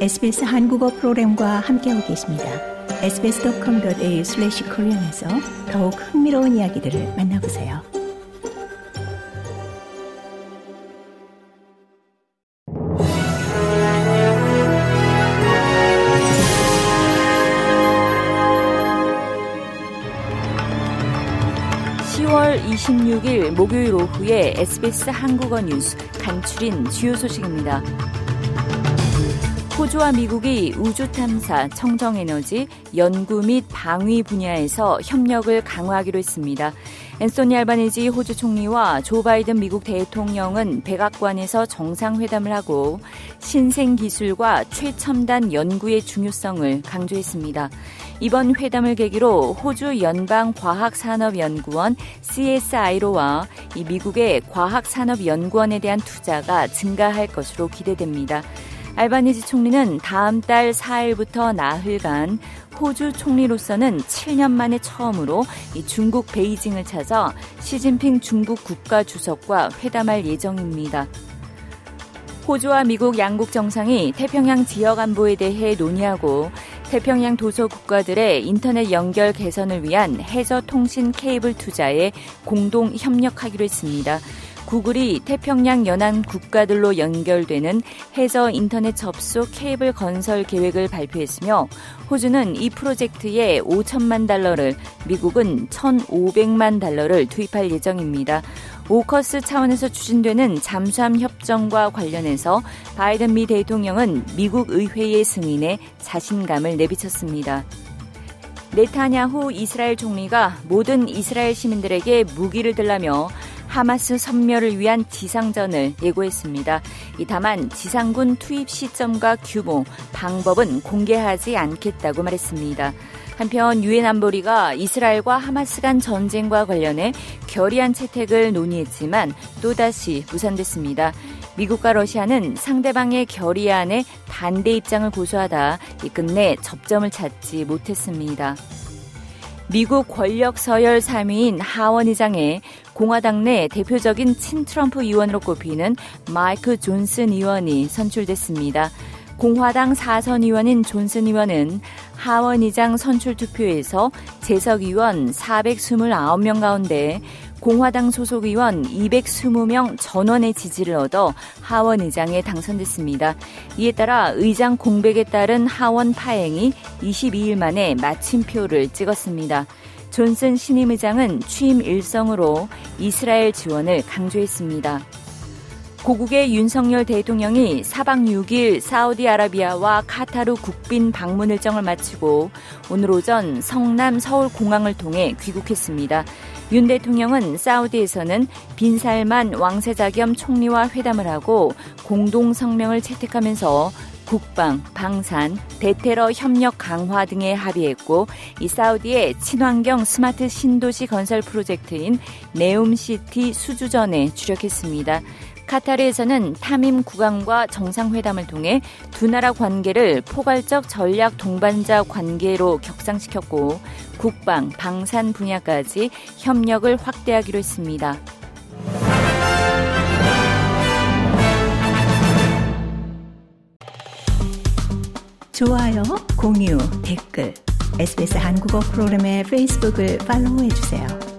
SBS 한국어 프로그램과 함께하고 계십니다. sbs.com.au/korean에서 더욱 흥미로운 이야기들을 만나보세요. (10월 26일) 목요일 오후에 SBS 한국어 뉴스 간추린 주요 소식입니다. 호주와 미국이 우주 탐사, 청정 에너지, 연구 및 방위 분야에서 협력을 강화하기로 했습니다. 앤소니 알바니지 호주 총리와 조 바이든 미국 대통령은 백악관에서 정상회담을 하고 신생 기술과 최첨단 연구의 중요성을 강조했습니다. 이번 회담을 계기로 호주 연방과학산업연구원 CSI로와 미국의 과학산업연구원에 대한 투자가 증가할 것으로 기대됩니다. 알바니지 총리는 다음 달 4일부터 나흘간 호주 총리로서는 7년 만에 처음으로 중국 베이징을 찾아 시진핑 중국 국가 주석과 회담할 예정입니다. 호주와 미국 양국 정상이 태평양 지역 안보에 대해 논의하고 태평양 도서 국가들의 인터넷 연결 개선을 위한 해저 통신 케이블 투자에 공동 협력하기로 했습니다. 구글이 태평양 연안 국가들로 연결되는 해저 인터넷 접속 케이블 건설 계획을 발표했으며 호주는 이 프로젝트에 5천만 달러를 미국은 1,500만 달러를 투입할 예정입니다. 오커스 차원에서 추진되는 잠수함 협정과 관련해서 바이든 미 대통령은 미국 의회의 승인에 자신감을 내비쳤습니다. 네타냐후 이스라엘 총리가 모든 이스라엘 시민들에게 무기를 들라며 하마스 섬멸을 위한 지상전을 예고했습니다. 다만 지상군 투입 시점과 규모, 방법은 공개하지 않겠다고 말했습니다. 한편 유엔 안보리가 이스라엘과 하마스 간 전쟁과 관련해 결의안 채택을 논의했지만 또다시 무산됐습니다. 미국과 러시아는 상대방의 결의안에 반대 입장을 고수하다 끝내 접점을 찾지 못했습니다. 미국 권력 서열 3위인 하원 의장에 공화당 내 대표적인 친트럼프 의원으로 꼽히는 마이크 존슨 의원이 선출됐습니다. 공화당 사선 의원인 존슨 의원은 하원 의장 선출 투표에서 재석 의원 429명 가운데 공화당 소속 의원 220명 전원의 지지를 얻어 하원 의장에 당선됐습니다. 이에 따라 의장 공백에 따른 하원 파행이 22일 만에 마침표를 찍었습니다. 존슨 신임 의장은 취임 일성으로 이스라엘 지원을 강조했습니다. 고국의 윤석열 대통령이 사박 6일 사우디아라비아와 카타르 국빈 방문 일정을 마치고 오늘 오전 성남 서울공항을 통해 귀국했습니다. 윤 대통령은 사우디에서는 빈살만 왕세자 겸 총리와 회담을 하고 공동 성명을 채택하면서 국방, 방산, 대테러 협력 강화 등에 합의했고 이 사우디의 친환경 스마트 신도시 건설 프로젝트인 네움시티 수주전에 주력했습니다. 카타르에서는 타밈 국왕과 정상회담을 통해 두 나라 관계를 포괄적 전략 동반자 관계로 격상시켰고 국방, 방산 분야까지 협력을 확대하기로 했습니다. 좋아요, 공유, 댓글, SBS 한국어 프로그램의 페이스북을 팔로우해주세요.